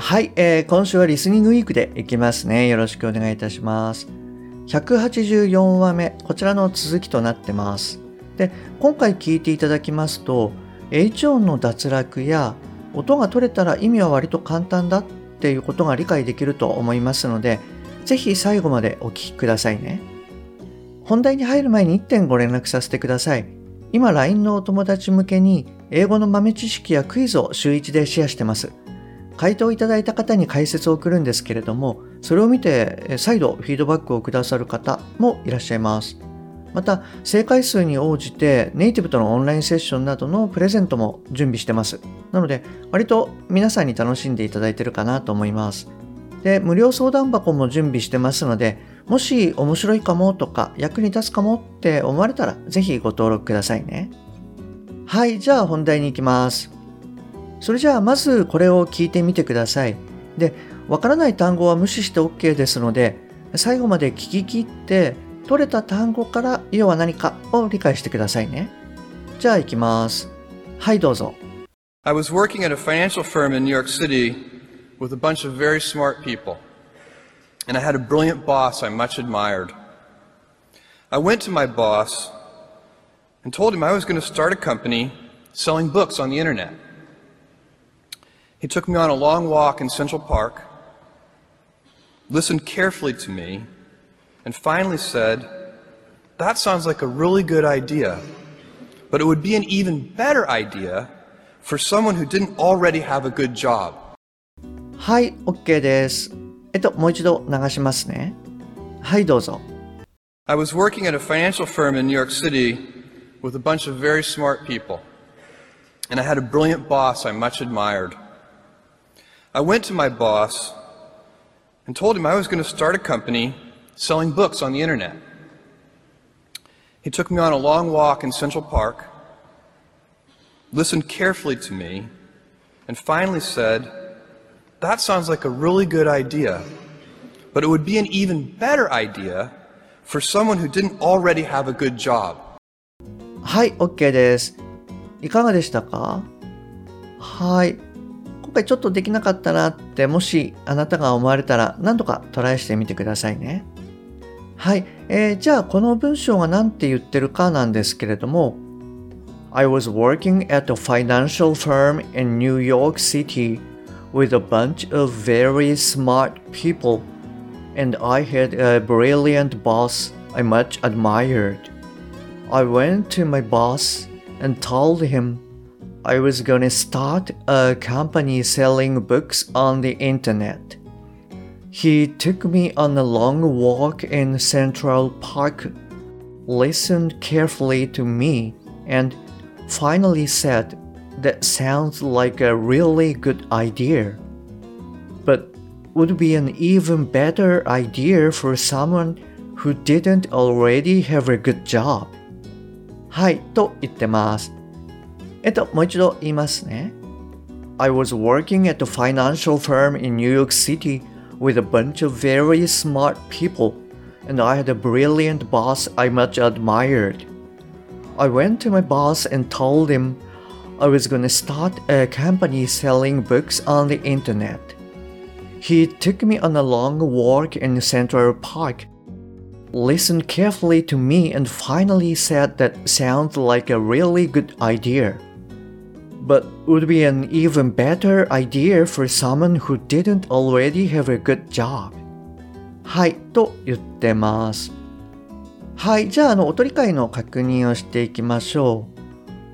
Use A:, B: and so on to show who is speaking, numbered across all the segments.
A: はい、えー、今週はリスニングウィークでいきますね。よろしくお願いいたします。184話目、こちらの続きとなってます。で、今回聞いていただきますと、H 音の脱落や音が取れたら意味は割と簡単だっていうことが理解できると思いますので、ぜひ最後までお聞きくださいね。本題に入る前に1点ご連絡させてください。今 LINE のお友達向けに英語の豆知識やクイズを週1でシェアしてます。回答いただいた方に解説を送るんですけれども、それを見て再度フィードバックをくださる方もいらっしゃいます。また、正解数に応じてネイティブとのオンラインセッションなどのプレゼントも準備してます。なので、割と皆さんに楽しんでいただいてるかなと思います。で、無料相談箱も準備してますので、もし面白いかもとか役に立つかもって思われたら、ぜひご登録くださいね。はい、じゃあ本題に行きます。それじゃあまずこれを聞いてみてください。で、わからない単語は無視して OK ですので、最後まで聞き切って取れた単語から要は何かを理解してくださいね。じゃあ行きます。はいどうぞ。
B: I was working at a financial firm in New York City with a bunch of very smart people. And I had a brilliant boss I much admired. I went to my boss and told him I was going to start a company selling books on the internet. He took me on a long walk in Central Park, listened carefully to me, and finally said, That sounds like a really good idea, but it would be an even better idea for someone who didn't already have a good job.
A: はい、OK です。えっと、もう一度流しますね。はい、どうぞ。
B: I was working at a financial firm in New York City with a bunch of very smart people. And I had a brilliant boss I much admired. I went to my boss and told him I was going to start a company selling books on the internet. He took me on a long walk in Central Park, listened carefully to me, and finally said, That sounds like a really good idea, but it would be an even better idea for someone who didn't already have a good job.
A: はい、OK です。いかがでしたかはい。 今回ちょっとできなかったなってもしあなたが思われたら何度かトライしてみてくださいね。はい、えー、じゃあこの文章が何て言ってるかなんですけれども I was working at a financial firm in New York City with a bunch of very smart people and I had a brilliant boss I much admired. I went to my boss and told him I was gonna start a company selling books on the internet. He took me on a long walk in Central Park, listened carefully to me, and finally said, That sounds like a really good idea. But would be an even better idea for someone who didn't already have a good job. はい、と言ってます。 えっと、もう一度言いますね。I was working at a financial firm in New York City with a bunch of very smart people, and I had a brilliant boss I much admired. I went to my boss and told him I was going to start a company selling books on the internet. He took me on a long walk in Central Park, listened carefully to me, and finally said that sounds like a really good idea But would be an even better idea for someone who didn't already have a good job. はい、と言ってます。はい、じゃあ、あの、お取り替えの確認をしていきましょう。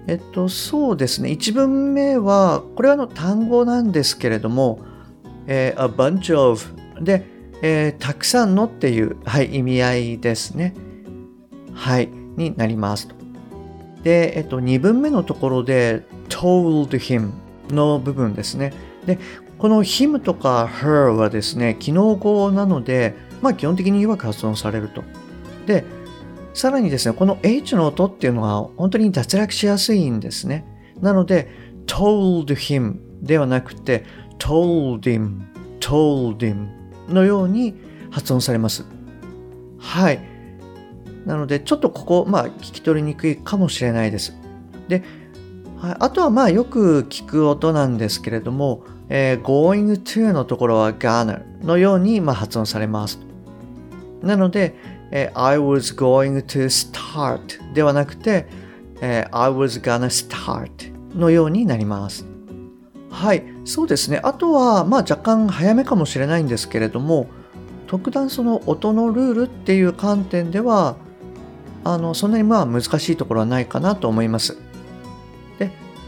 A: えっと、そうですね。1文目は、これはの単語なんですけれども、えー、a bunch of で、えー、たくさんのっていう、はい、意味合いですね。はい、になります。で、えっと、2文目のところで told him の部分ですね。で、この him とか her はですね、機能語なので、まあ基本的に弱く発音されると。で、さらにですね、この H の音っていうのは本当に脱落しやすいんですね。なので、told him ではなくて、told him, told him のように発音されます。はい。なので、ちょっとここ、まあ、聞き取りにくいかもしれないです。で、はい、あとはまあ、よく聞く音なんですけれども、えー、going to のところは gonna のように、まあ、発音されます。なので、えー、I was going to start ではなくて、えー、I was gonna start のようになります。はい、そうですね。あとは、まあ若干早めかもしれないんですけれども、特段その音のルールっていう観点では、あの、そんなにまあ難しいところはないかなと思います。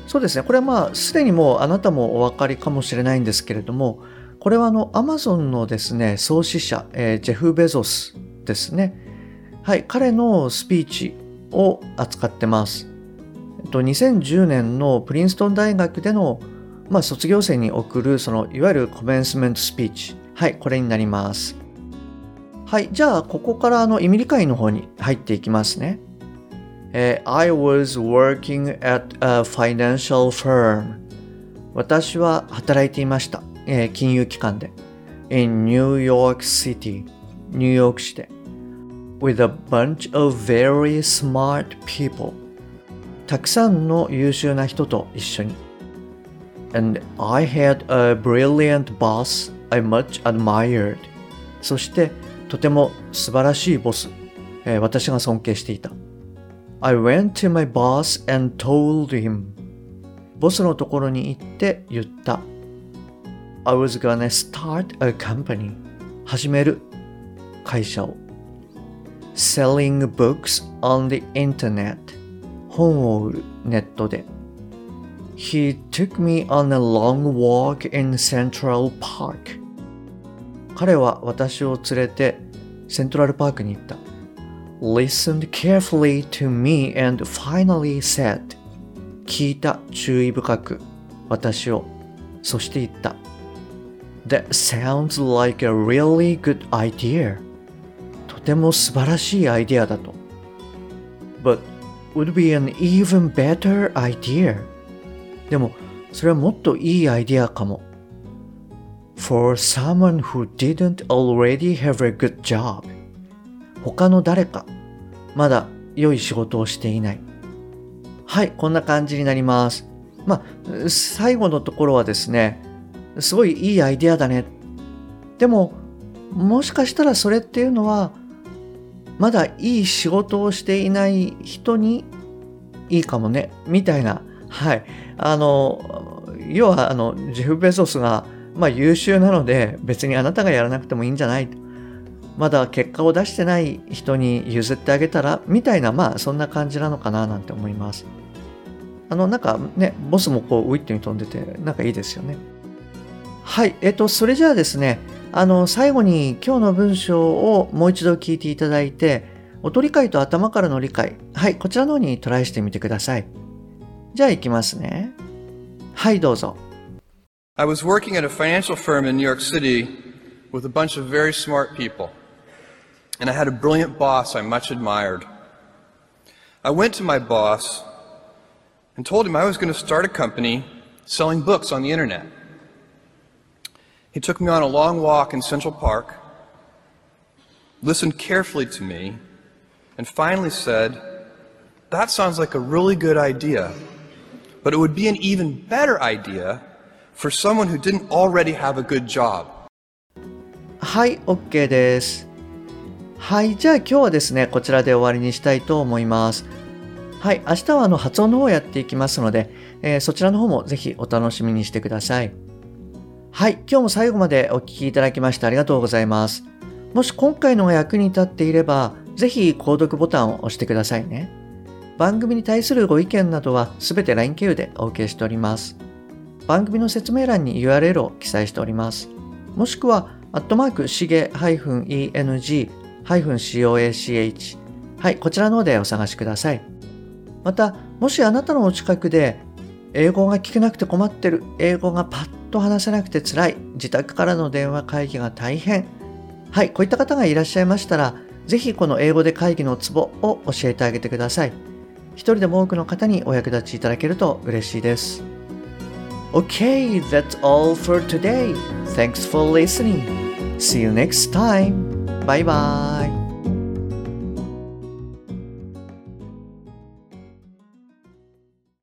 A: そうですね。これはまあ、すでにもうあなたもお分かりかもしれないんですけれども、これはあの、アマゾンのですね、創始者、えー、ジェフ・ベゾスですね。はい、彼のスピーチを扱ってます。えっと、2010年のプリンストン大学での、まあ、卒業生に送る、その、いわゆるコメンスメントスピーチ。はい、これになります。はい、じゃあ、ここからあの、意味理解の方に入っていきますね。え、I was working at a financial firm. 私は働いていました。金融機関で。in New York City. ニューヨーク市で。with a bunch of very smart people たくさんの優秀な人と一緒に and I had a brilliant boss I much admired そしてとても素晴らしいボス、え、私が尊敬していた I went to my boss and told him ボスのところに行って言った I was gonna start a company 始める会社を selling books on the internet 本を売るネットで He took me on a long walk in Central Park 彼は私を連れてセントラルパークに行った Listened carefully to me and finally said 聞いた注意深く私をそして言った That sounds like a really good idea ても素晴らしいアイデアだと。But would be an even better idea. でも、それはもっといいアイデアかも。For someone who didn't already have a good job. 他の誰か、まだ良い仕事をしていない。はい、こんな感じになります。まあ、最後のところはですね、すごいいいアイデアだね。でも、もしかしたらそれっていうのは、まだいい仕事をしていない人にいいかもね、みたいな。はい。あの、要は、あの、ジェフ・ベゾスが、まあ優秀なので、別にあなたがやらなくてもいいんじゃないまだ結果を出してない人に譲ってあげたら、みたいな、まあそんな感じなのかななんて思います。あの、なんかね、ボスもこう、ウィットに飛んでて、なんかいいですよね。はい。えっと、それじゃあですね、あの、最後に今日の文章をもう一度聞いていただいて、音理解と頭からの理解。はい、こちらの方にトライしてみてください。じゃあ行きますね。はい、どうぞ。
B: I was working at a financial firm in New York City with a bunch of very smart people. And I had a brilliant boss I much admired. I went to my boss and told him I was going to start a company selling books on the internet. He took me on a long walk in Central Park, listened carefully to me, and finally said, That sounds like a really good idea, but it would be an even better idea for someone who didn't already have a good job.
A: はい、OK です。 はい、じゃあ今日はですね、こちらで終わりにしたいと思います。はい、明日はあの発音の方をやっていきますので、えー、そちらの方もぜひお楽しみにしてください。はい、今日も最後までお聴きいただきましてありがとうございます。もし今回のが役に立っていれば、ぜひ購読ボタンを押してくださいね。番組に対するご意見などはすべて LINE 経由でお受けしております。番組の説明欄に URL を記載しております。もしくは、アットマークしげ -eng -coach はい、こちらの方でお探しください。また、もしあなたのお近くで英語が聞けなくて困ってる、英語がパッと話せなくて辛い、自宅からの電話会議が大変。はい、こういった方がいらっしゃいましたら、ぜひこの英語で会議のツボを教えてあげてください。一人でも多くの方にお役立ちいただけると嬉しいです。Okay, that's all for today. Thanks for listening. See you next time. バイバーイ。